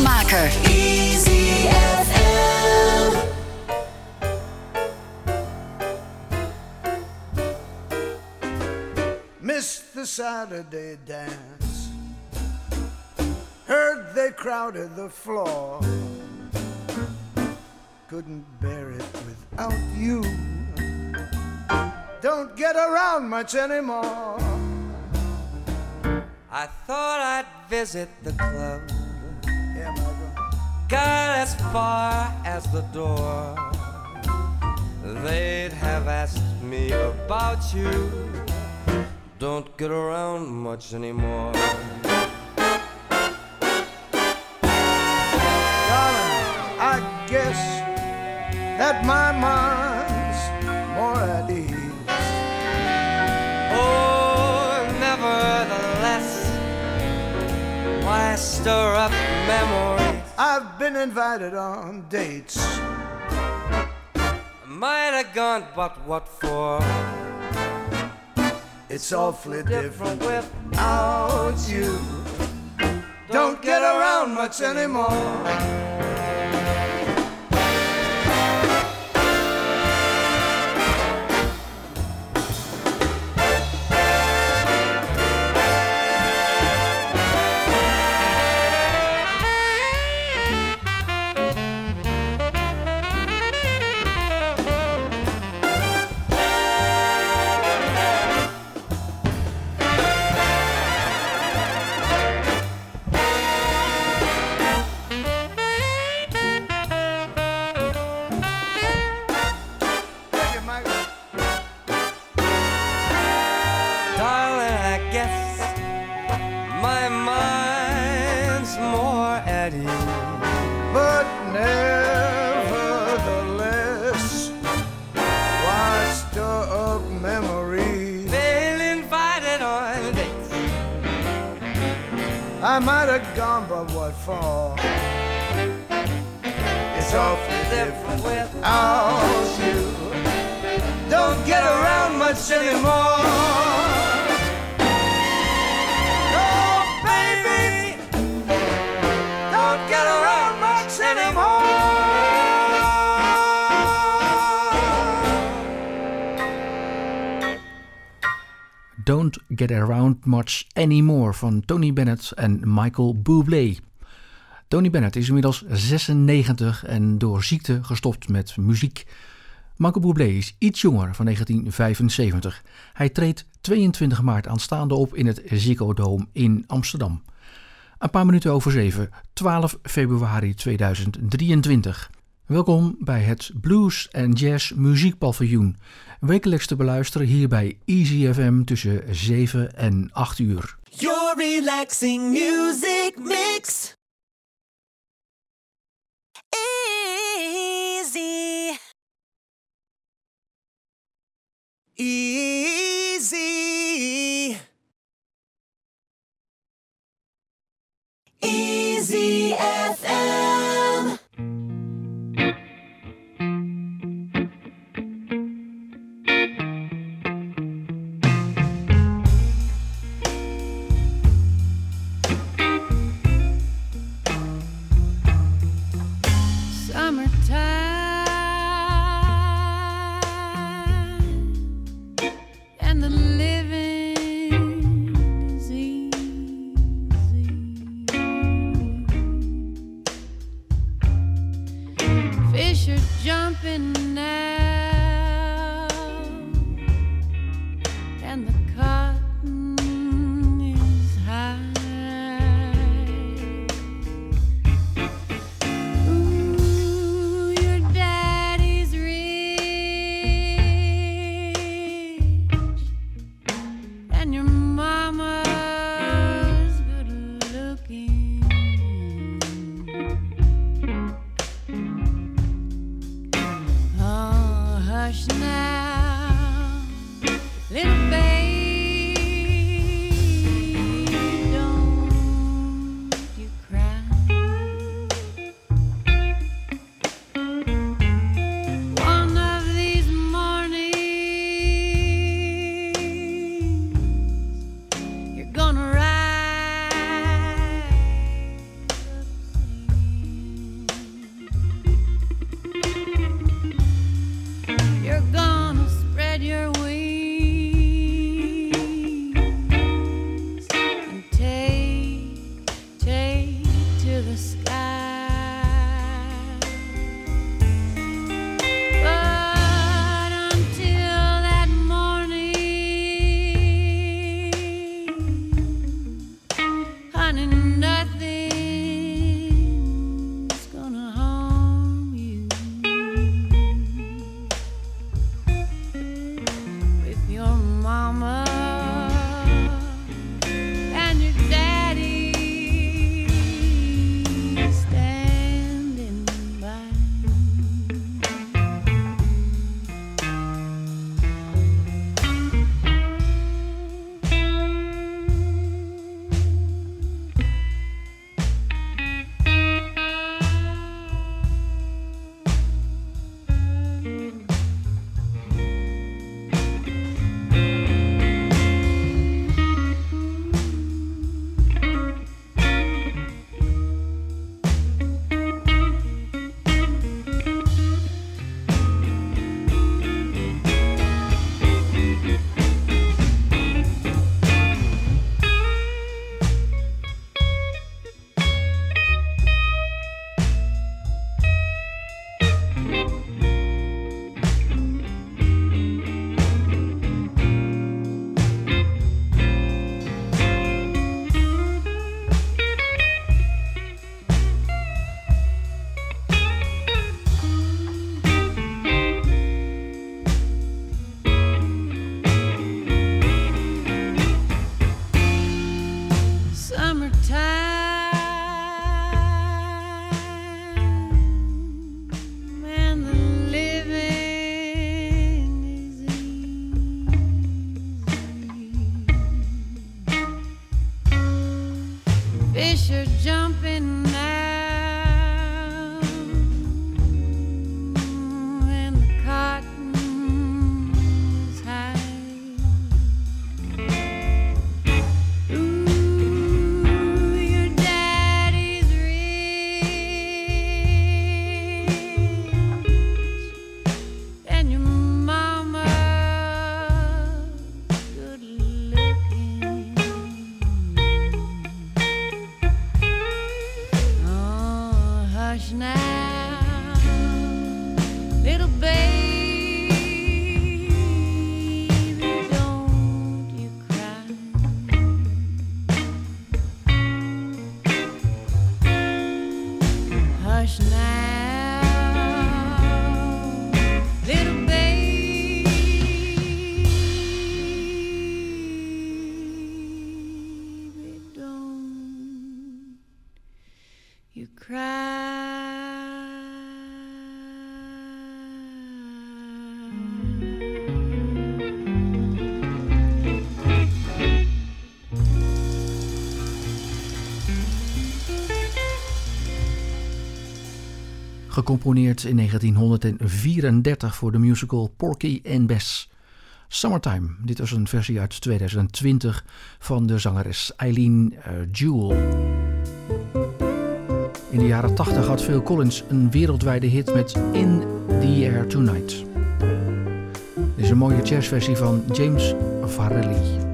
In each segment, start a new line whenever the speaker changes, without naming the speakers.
Wagenmaker. Easy FM.
Missed the Saturday dance. Heard they crowded the floor. Couldn't bear it without you. Don't get around much anymore.
I thought I'd visit the club. Got as far as the door. They'd have asked me about you. Don't get around much anymore.
Darling, I guess that my mind's more at ease.
Oh, nevertheless, why stir up memories?
I've been invited on dates.
Might have gone, but what for?
It's awfully different without you. Don't get around much anymore. But what for? It's awfully different without Don't Get Around Much Anymore
van Tony Bennett en Michael Bublé. Tony Bennett is inmiddels 96 en door ziekte gestopt met muziek. Michael Bublé is iets jonger van 1975. Hij treedt 22 maart aanstaande op in het Ziggo Dome in Amsterdam. Een paar minuten over 7, 12 februari 2023. Welkom bij het Blues en Jazz Muziekpaviljoen. Wekelijks te beluisteren hier bij Easy FM tussen 7 en 8 uur.
Your relaxing music mix. Easy. Easy. Easy FM.
gecomponeerd in 1934 voor de musical Porky and Bess. Summertime, dit was een versie uit 2020 van de zangeres Eileen eh, Jewel. In de jaren 80 had Phil Collins een wereldwijde hit met In the Air Tonight. Dit is een mooie jazzversie van James Varelli.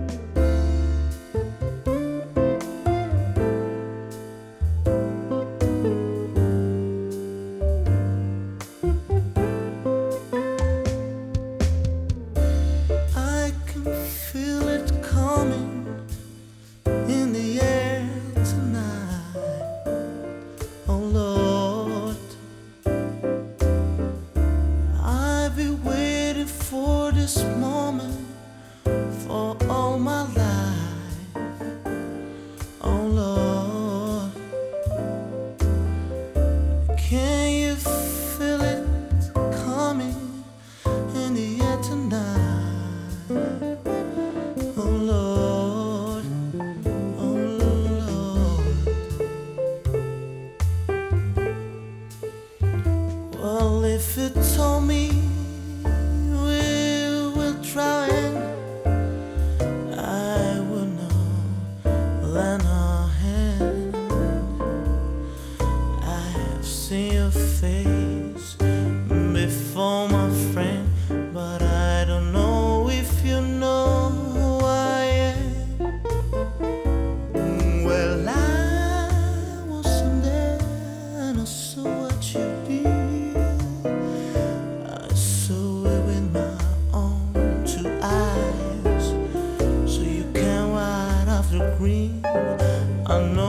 I know.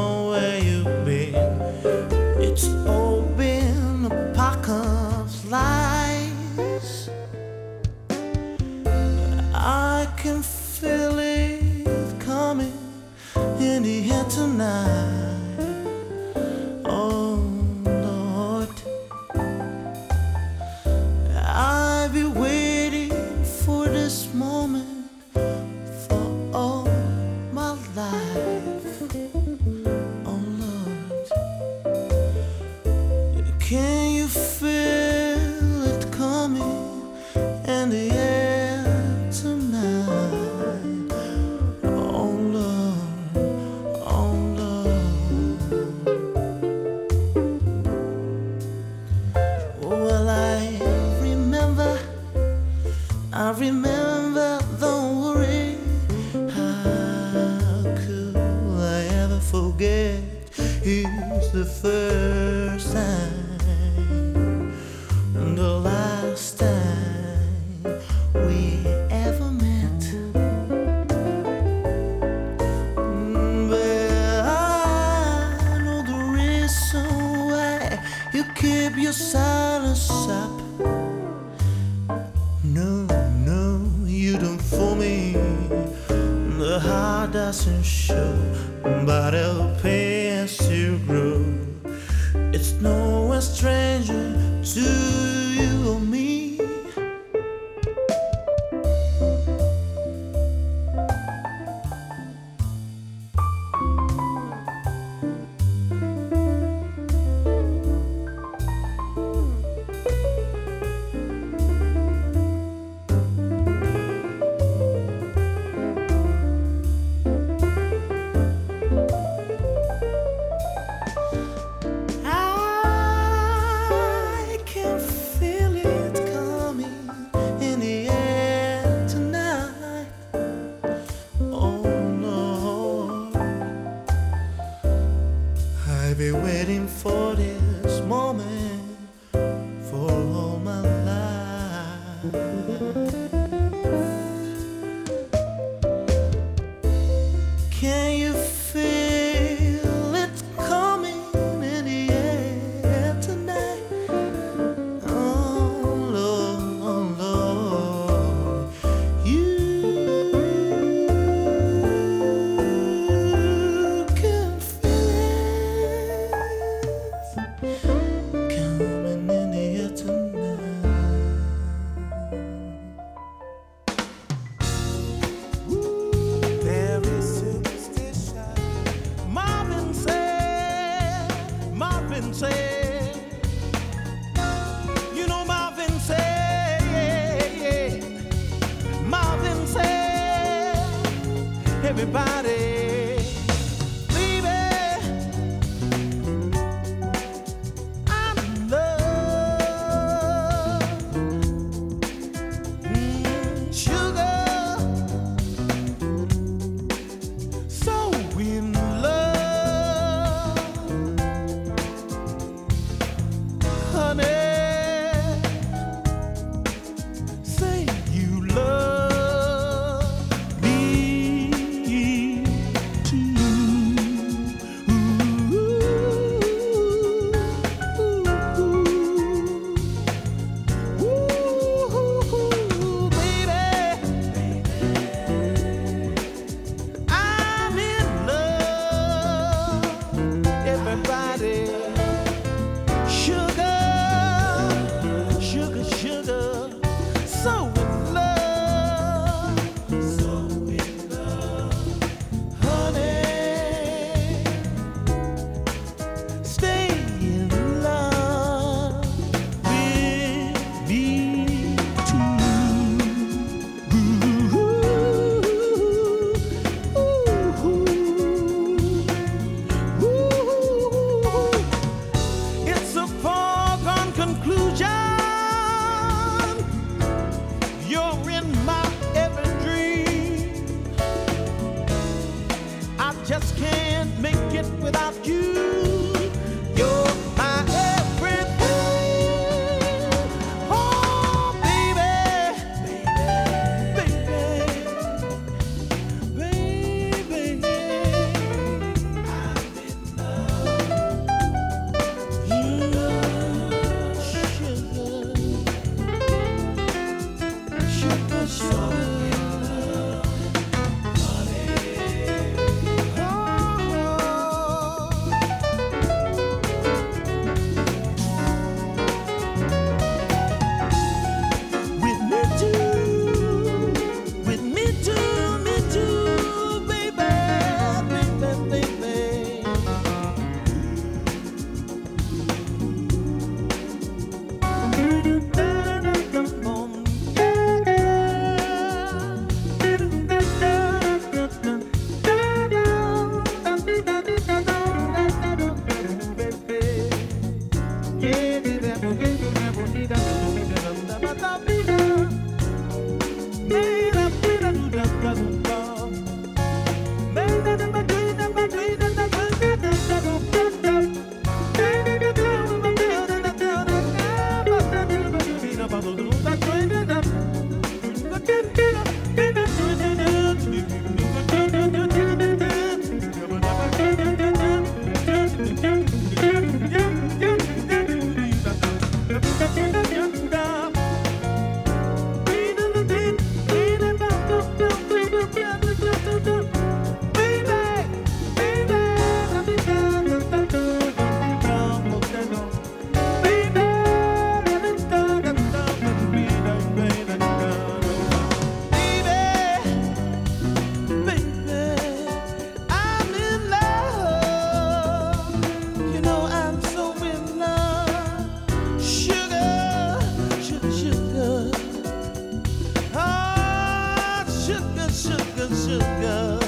Sugar, sugar.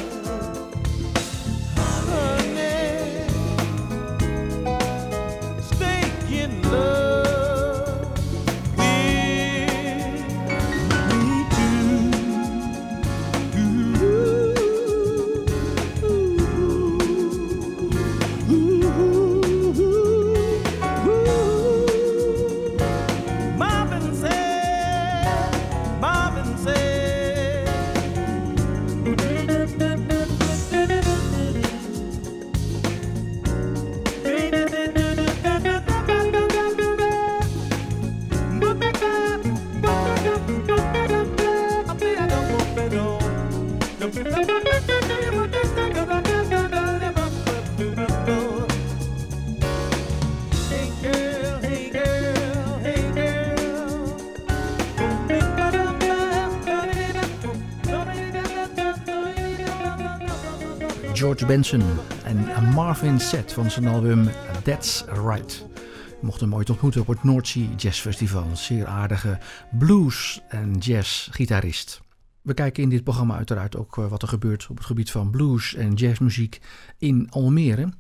Benson en Marvin Set van zijn album That's Right. Ik mocht hem ooit ontmoeten op het Sea Jazz Festival. Een zeer aardige blues- en jazz-gitarist. We kijken in dit programma uiteraard ook eh, wat er gebeurt op het gebied van blues- en jazzmuziek in Almere.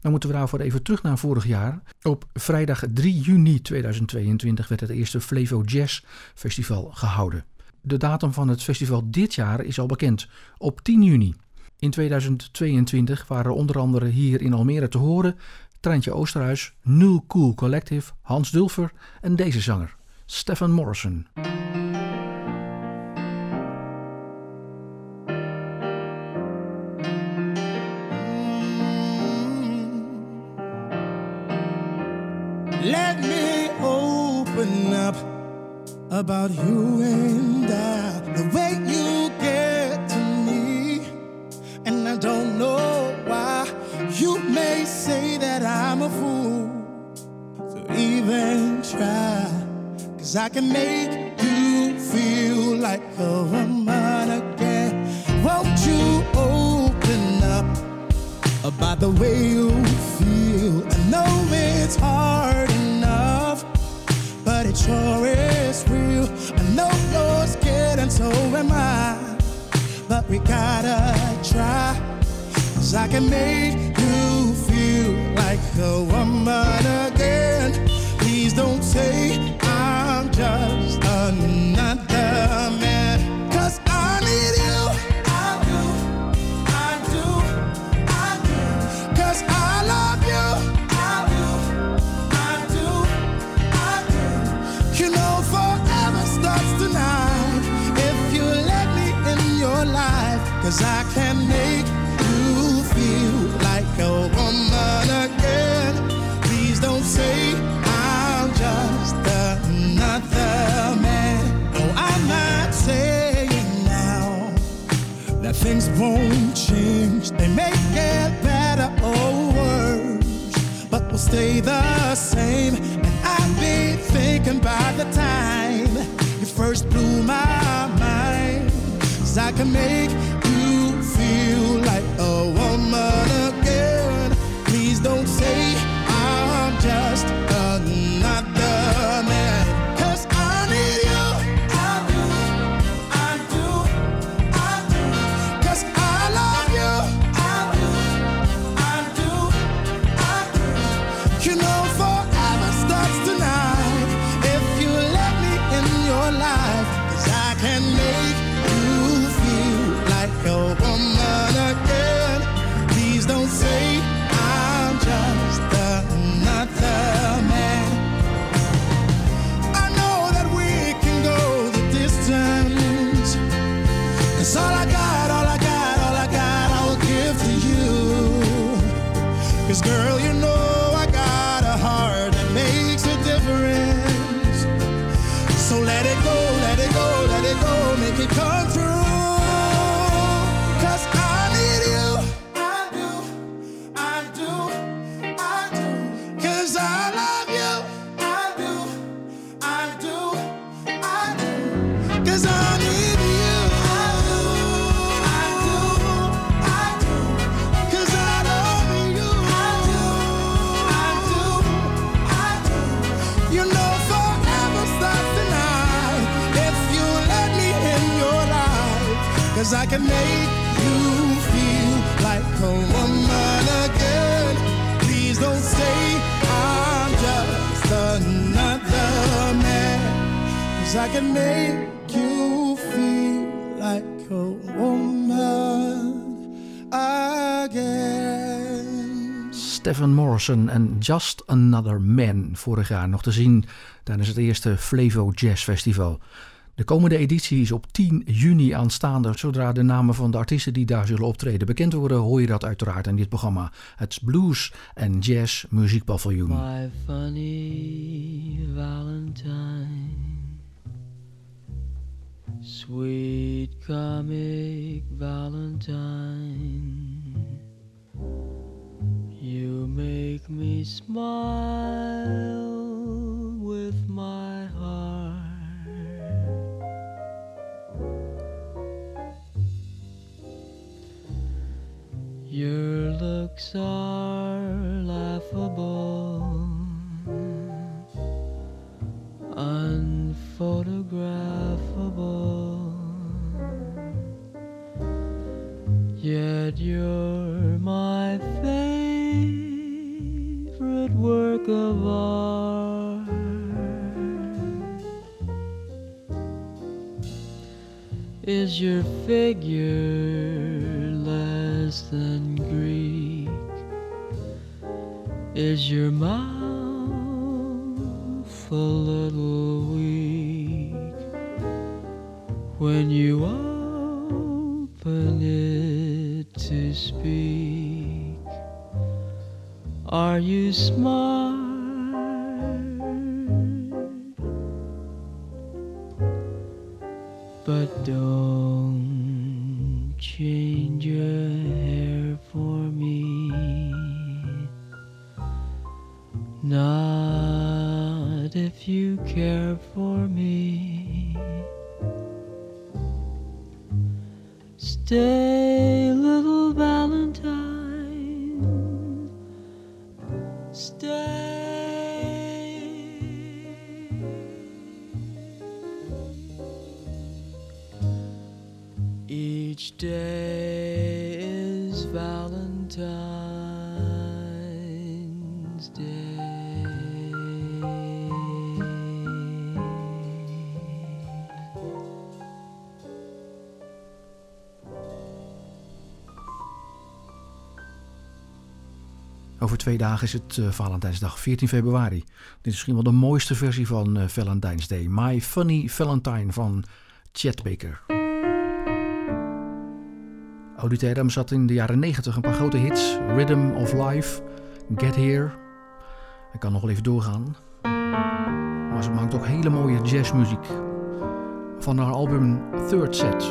Dan moeten we daarvoor even terug naar vorig jaar. Op vrijdag 3 juni 2022 werd het eerste Flevo Jazz Festival gehouden. De datum van het festival dit jaar is al bekend, op 10 juni. In 2022 waren onder andere hier in Almere te horen Treintje Oosterhuis, New Cool Collective, Hans Dulfer en deze zanger, Stefan Morrison.
Let me open up about you and I. The way Cause I can make you feel like a woman again. Won't you open up? about the way you feel. I know it's hard enough, but it sure is real. I know you're scared, and so am I. But we gotta try, cause I can make you feel like a woman again. Please don't say just another man, cause I need you. I do, I do, I do. Cause I love you. I do, I do, I do. You know, forever starts tonight. If you let me in your life, cause I can won't change. They may get better or worse, but we'll stay the same. And I'll be thinking by the time you first blew my mind. Cause I can make
Stefan Morrison en Just Another Man. Vorig jaar nog te zien tijdens het eerste Flevo Jazz Festival. De komende editie is op 10 juni aanstaande. Zodra de namen van de artiesten die daar zullen optreden bekend worden, hoor je dat uiteraard in dit programma. Het Blues en Jazz Muziekpaviljoen.
My funny Valentine Sweet comic Valentine, you make me smile with my heart. Your looks are laughable, unphotographable. Yet you're my favorite work of art. Is your figure less than Greek? Is your mouth a little weak when you open it to speak? Are you smart? But don't change your hair for me. Not if you care for me. Stay, day is Valentine's Day.
Over twee dagen is het eh, Valentijnsdag, 14 februari. Dit is misschien wel de mooiste versie van eh, Valentine's Day. My Funny Valentine van Chet Baker. Auditerum zat in de jaren 90 een paar grote hits. Rhythm of Life, Get Here. Ik kan nog wel even doorgaan. Maar ze maakt ook hele mooie jazzmuziek. Van haar album Third Set.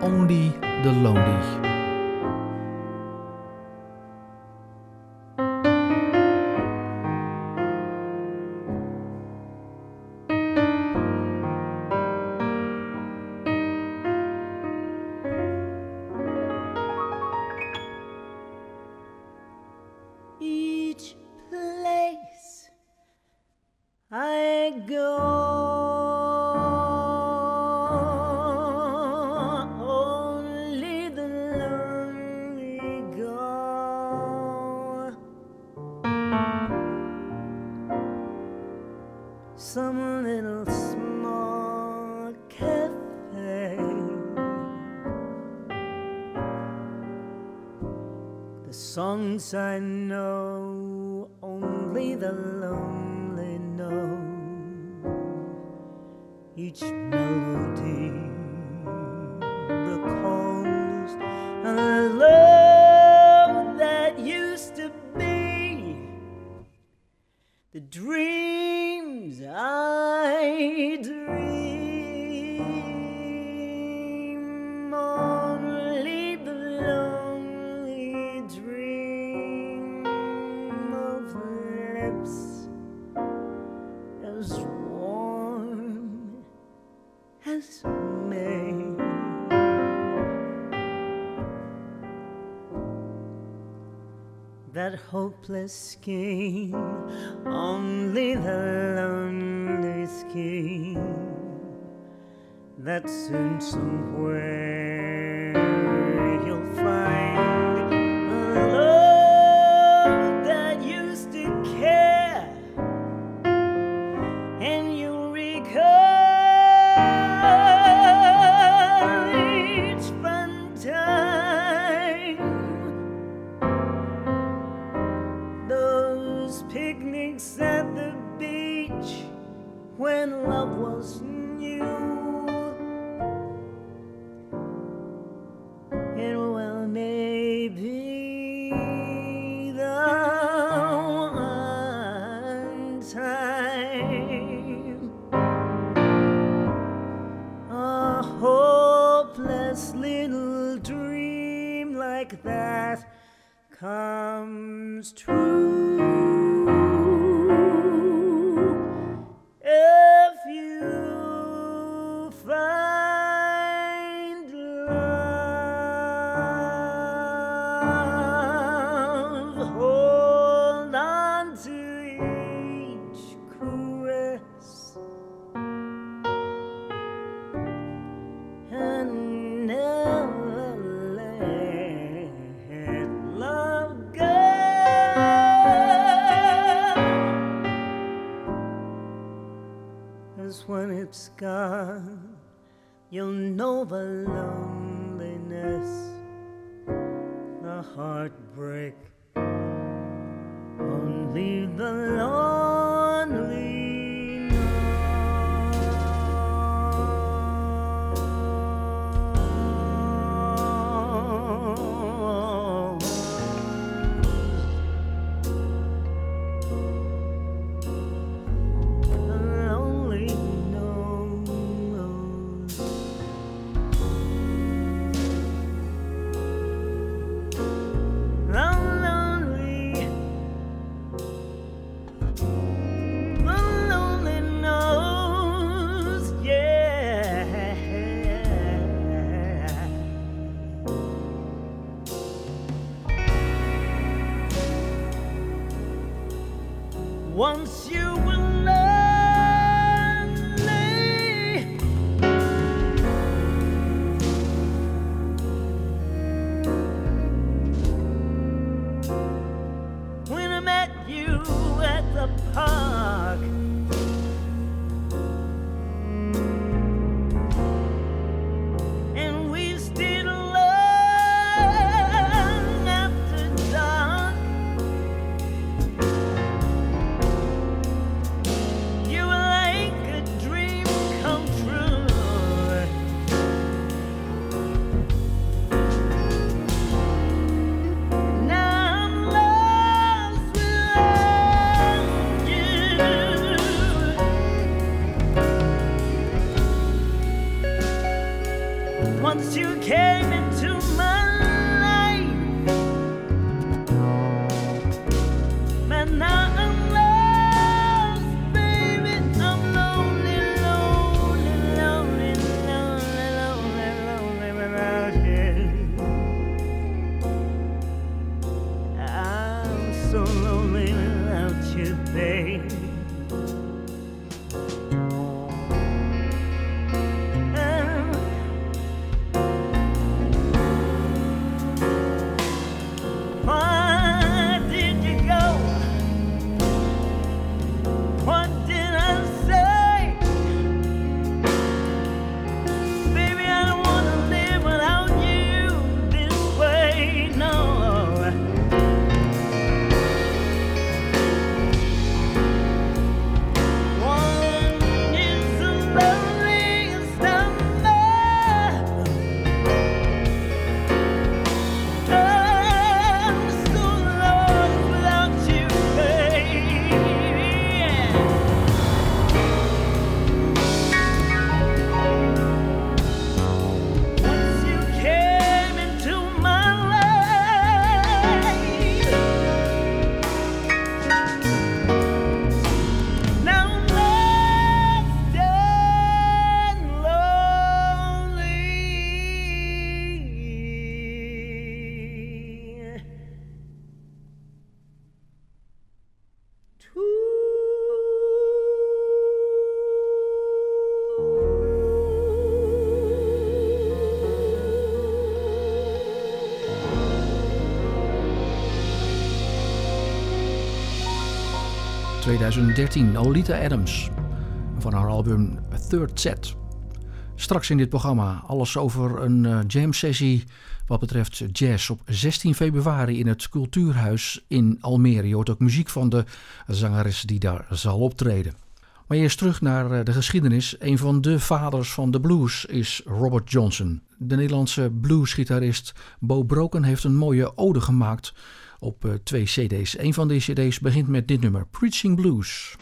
Only the Lonely.
Songs I know, only the lonely know. Each melody hopeless scheme, only the lonely scheme that soon somewhere comes true. Once you
2013, Olita Adams. Van haar album Third Set. Straks in dit programma alles over een eh, jam sessie wat betreft jazz op 16 februari in het Cultuurhuis in Almere. Je hoort ook muziek van de zangeres die daar zal optreden. Maar eerst terug naar eh, de geschiedenis. Een van de vaders van de blues is Robert Johnson. De Nederlandse bluesgitarist Bo Broken heeft een mooie ode gemaakt op eh, twee cd's. Een van deze cd's begint met dit nummer, Preaching
Blues.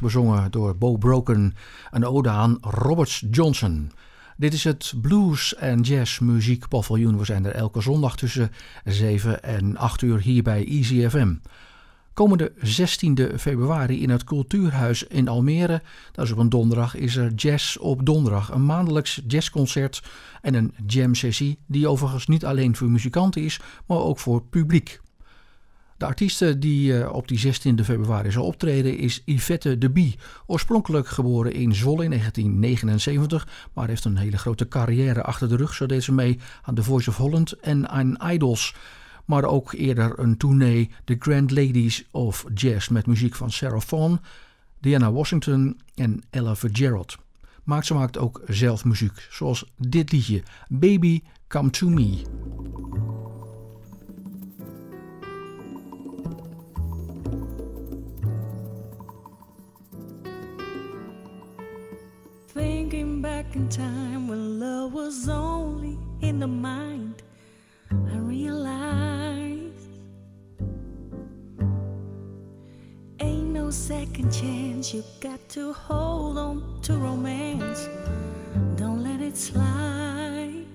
Bezongen door Bo Broken, een ode aan Robert Johnson. Dit is het Blues en Jazz Muziek Paviljoen. We zijn er elke zondag tussen 7 en 8 uur hier bij Easy FM. Komende 16 februari in het Cultuurhuis in Almere, dat is op een donderdag, is er Jazz op donderdag. Een maandelijks jazzconcert en een jam sessie die overigens niet alleen voor muzikanten is, maar ook voor publiek. De artieste die eh, op die 16 februari zal optreden is Yvette de Bie. Oorspronkelijk geboren in Zwolle in 1979, maar heeft een hele grote carrière achter de rug. Zo deed ze mee aan The Voice of Holland en aan Idols. Maar ook eerder een tournee The Grand Ladies of Jazz met muziek van Sarah Vaughan, Diana Washington en Ella Fitzgerald. Maar ze maakt ook zelf muziek, zoals dit liedje Baby Come To Me.
Back in time when love was only in the mind, I realized ain't no second chance. You got to hold on to romance, don't let it slide.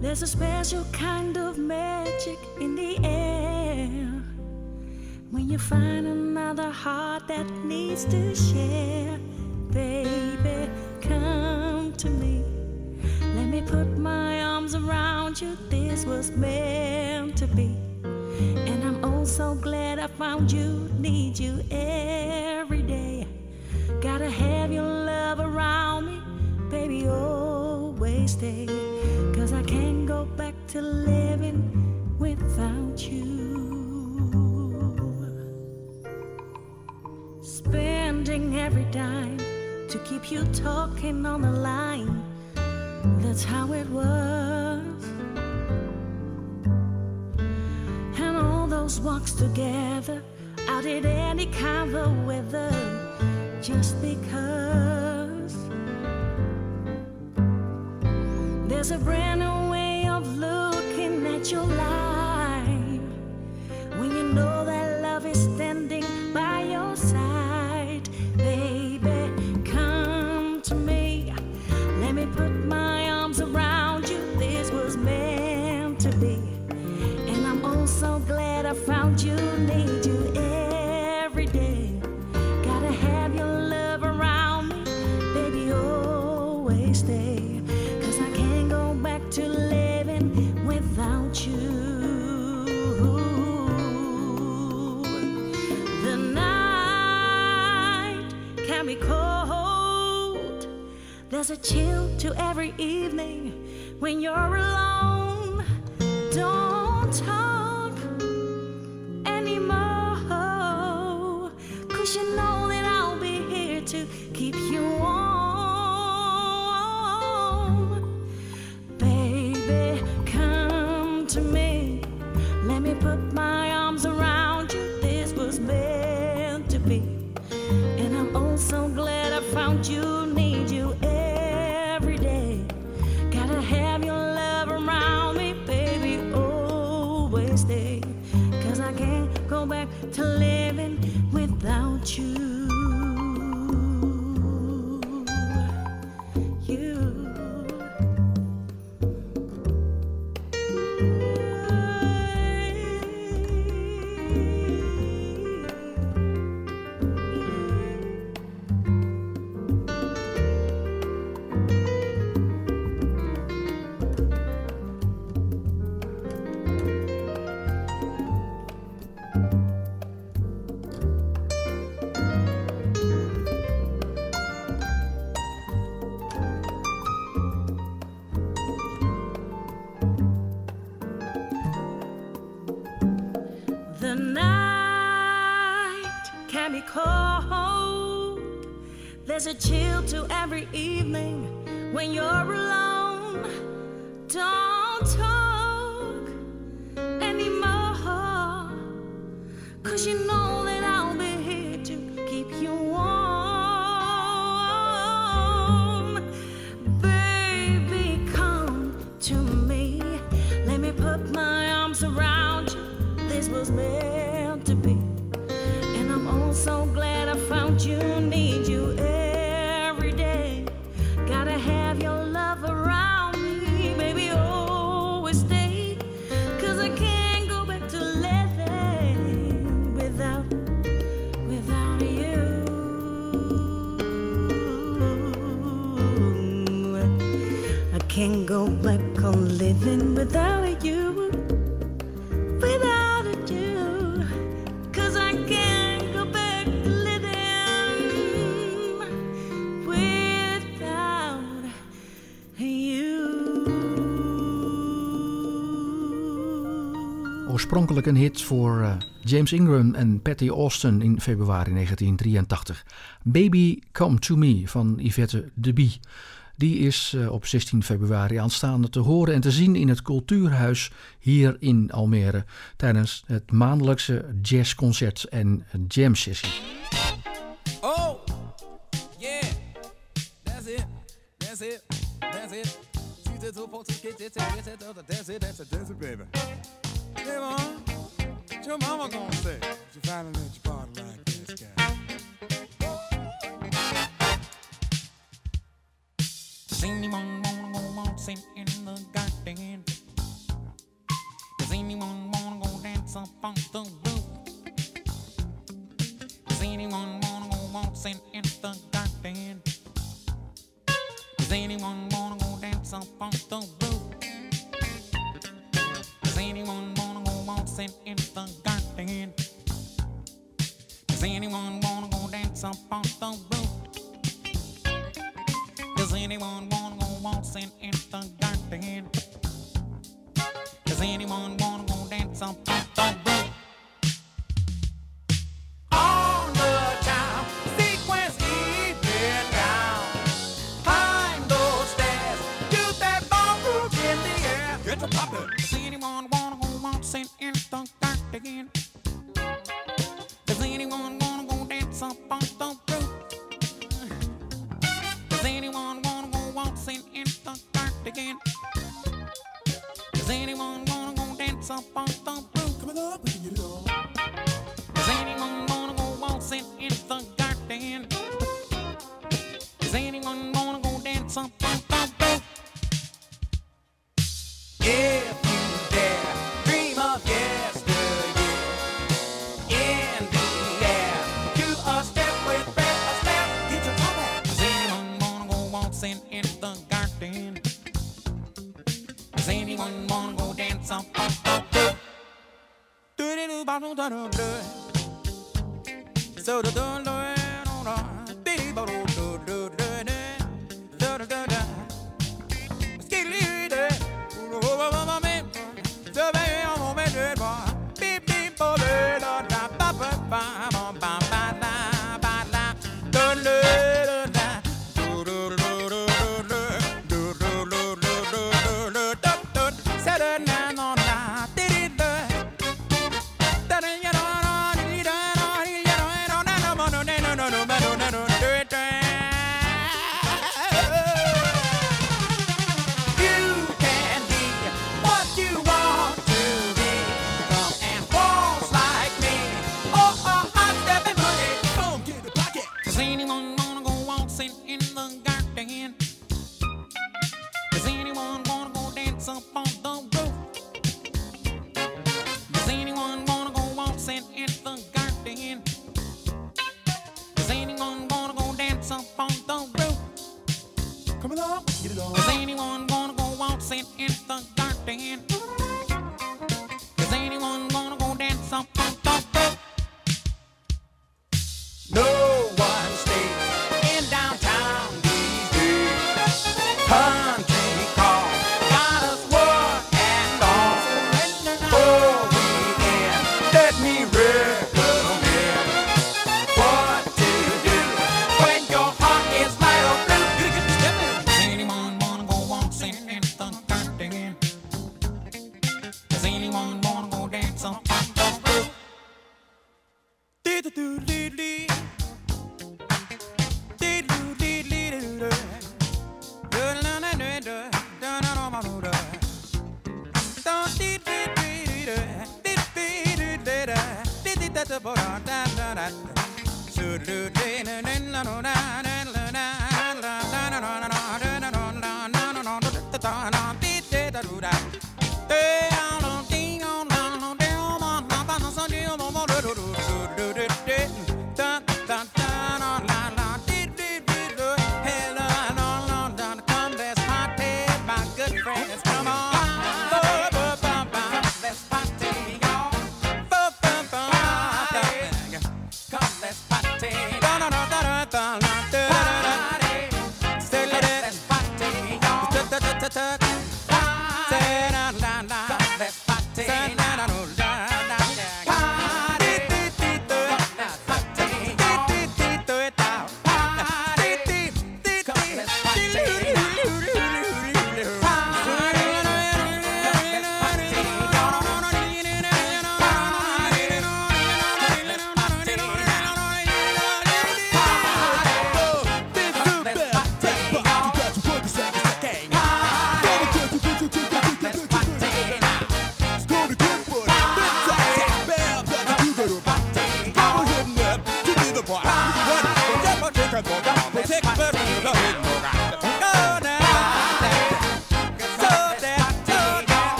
There's a special kind of magic in the air when you find another heart that needs to share, baby, come to me. Let me put my arms around you. This was meant to be. And I'm oh so glad I found you. Need you every day. Gotta have your love around me, baby, always stay. Cause I can't go back to living without you. Spending every dime to keep you talking on the line. That's how it was. And all those walks together out in any kind of weather. Just because there's a brand new way of looking at your life There's a chill to every evening when you're alone. Don't
een hit voor eh, James Ingram en Patty Austin in februari 1983. Baby Come To Me van Yvette de Bie. Die is eh, op 16 februari aanstaande te horen en te zien in het Cultuurhuis hier in Almere tijdens het maandelijkse jazzconcert en jam sessie.
Oh, yeah, that's it, that's it, that's it. Your mama gonna say? if You finally let your party like this guy.
Does anyone wanna go waltzing in the garden? Does anyone wanna go dance up on the roof? Does anyone wanna go waltzing in the garden? Does anyone wanna go dance up on the roof? Does anyone waltzing in the garden? Does anyone wanna go dance up on the roof? Does anyone wanna go waltzing in the garden? Does anyone wanna go dance up
important do do do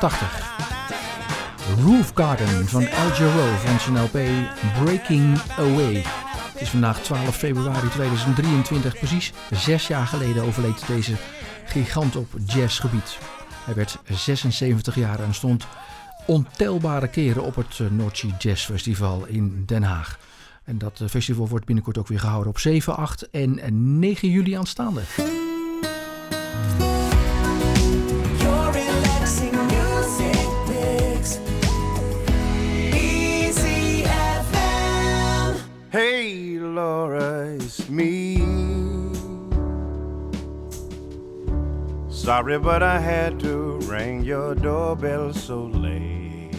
1981. Roof Garden van Al Jarreau van zijn LP Breaking Away. Het is vandaag 12 februari 2023, precies zes jaar geleden overleed deze gigant op jazzgebied. Hij werd 76 jaar en stond ontelbare keren op het eh, Noordse Jazz Festival in Den Haag. En dat eh, festival wordt binnenkort ook weer gehouden op 7, 8 en 9 juli aanstaande.
Your
Hey, Laura, it's me. Sorry, but I had to ring your doorbell so late.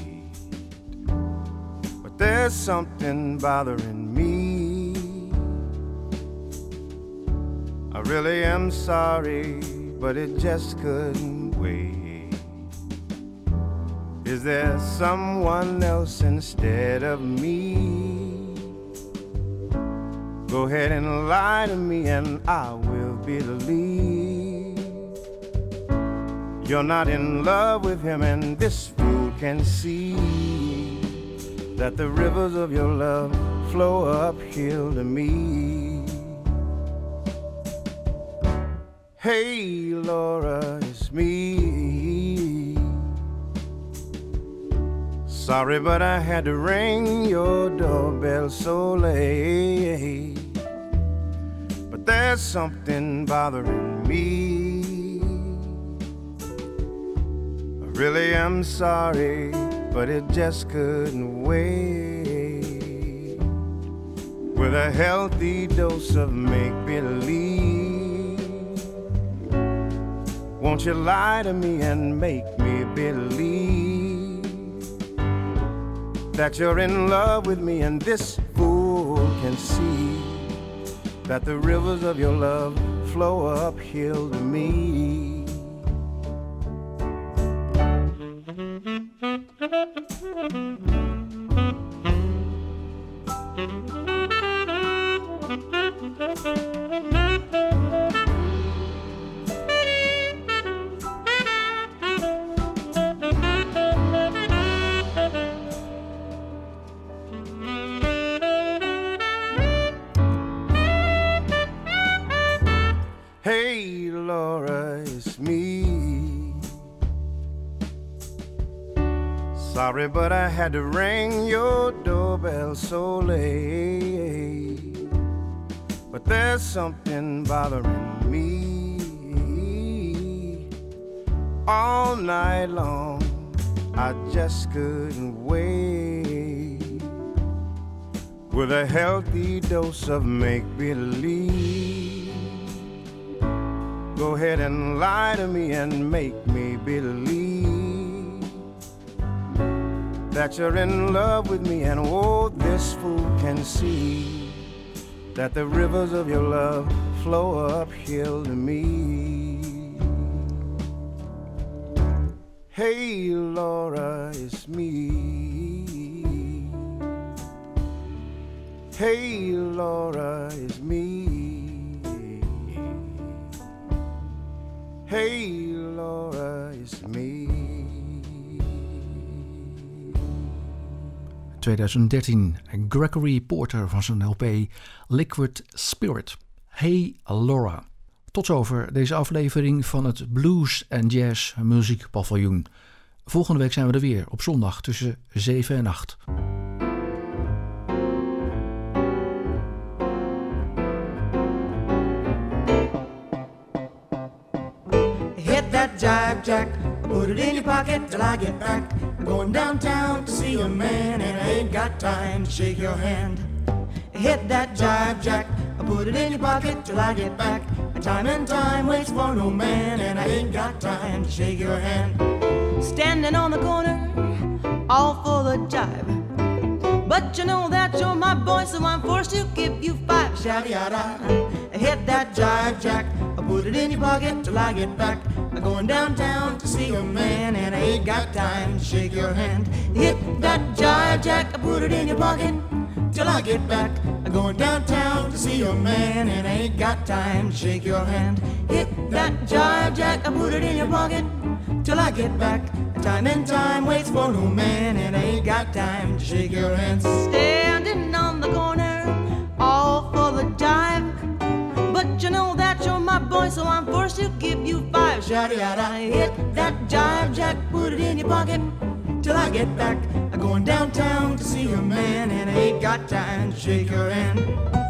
But there's something bothering me. I really am sorry, but it just couldn't wait. Is there someone else instead of me? Go ahead and lie to me, and I will believe. You're not in love with him, and this fool can see that the rivers of your love flow uphill to me. Hey, Laura, it's me. Sorry, but I had to ring your doorbell so late. But there's something bothering me. I really am sorry, but it just couldn't wait. With a healthy dose of make believe. Won't you lie to me and make me believe that you're in love with me and this fool can see that the rivers of your love flow uphill to me. Had to ring your doorbell so late. But there's something bothering me. All night long, I just couldn't wait. With a healthy dose of make believe. Go ahead and lie to me and make me believe that you're in love with me, and oh, this fool can see that the rivers of your love flow uphill to me. Hey, Laura, it's me. Hey, Laura, it's me. Hey, Laura, it's me.
2013, Gregory Porter van zijn LP Liquid Spirit. Hey Laura. Tot zover deze aflevering van het Blues and Jazz Muziekpaviljoen. Volgende week zijn we er weer op zondag tussen 7 en 8.
Hit that jack, put it in your pocket I get back. I'm going downtown to see a man, and I ain't got time to shake your hand. Hit that jive jack, I put it in your pocket till I get back. Time and time waits for no man, and I ain't got time to shake your hand.
Standing on the corner, all full of jive. But you know that you're my boy, so I'm forced to give you five.
Shabby hit that jive jack, I put it in your pocket till I get back. I'm going downtown to see a man, and I ain't got time to shake your hand. Hit that jive jack, I put it in your pocket till I get back. I'm going downtown to see a man, and I ain't got time to shake your hand. Hit that jive jack, I put it in your pocket till I get back. Time and time waits for no man, and I ain't got time to shake your hand.
Standing on the corner, all for the dive. But you know that you're my boy, so I'm forced to give you five.
Shady yada, hit that jive jack, put it in your pocket till I get back. Going downtown to see a man, and I ain't got time to shake her hand.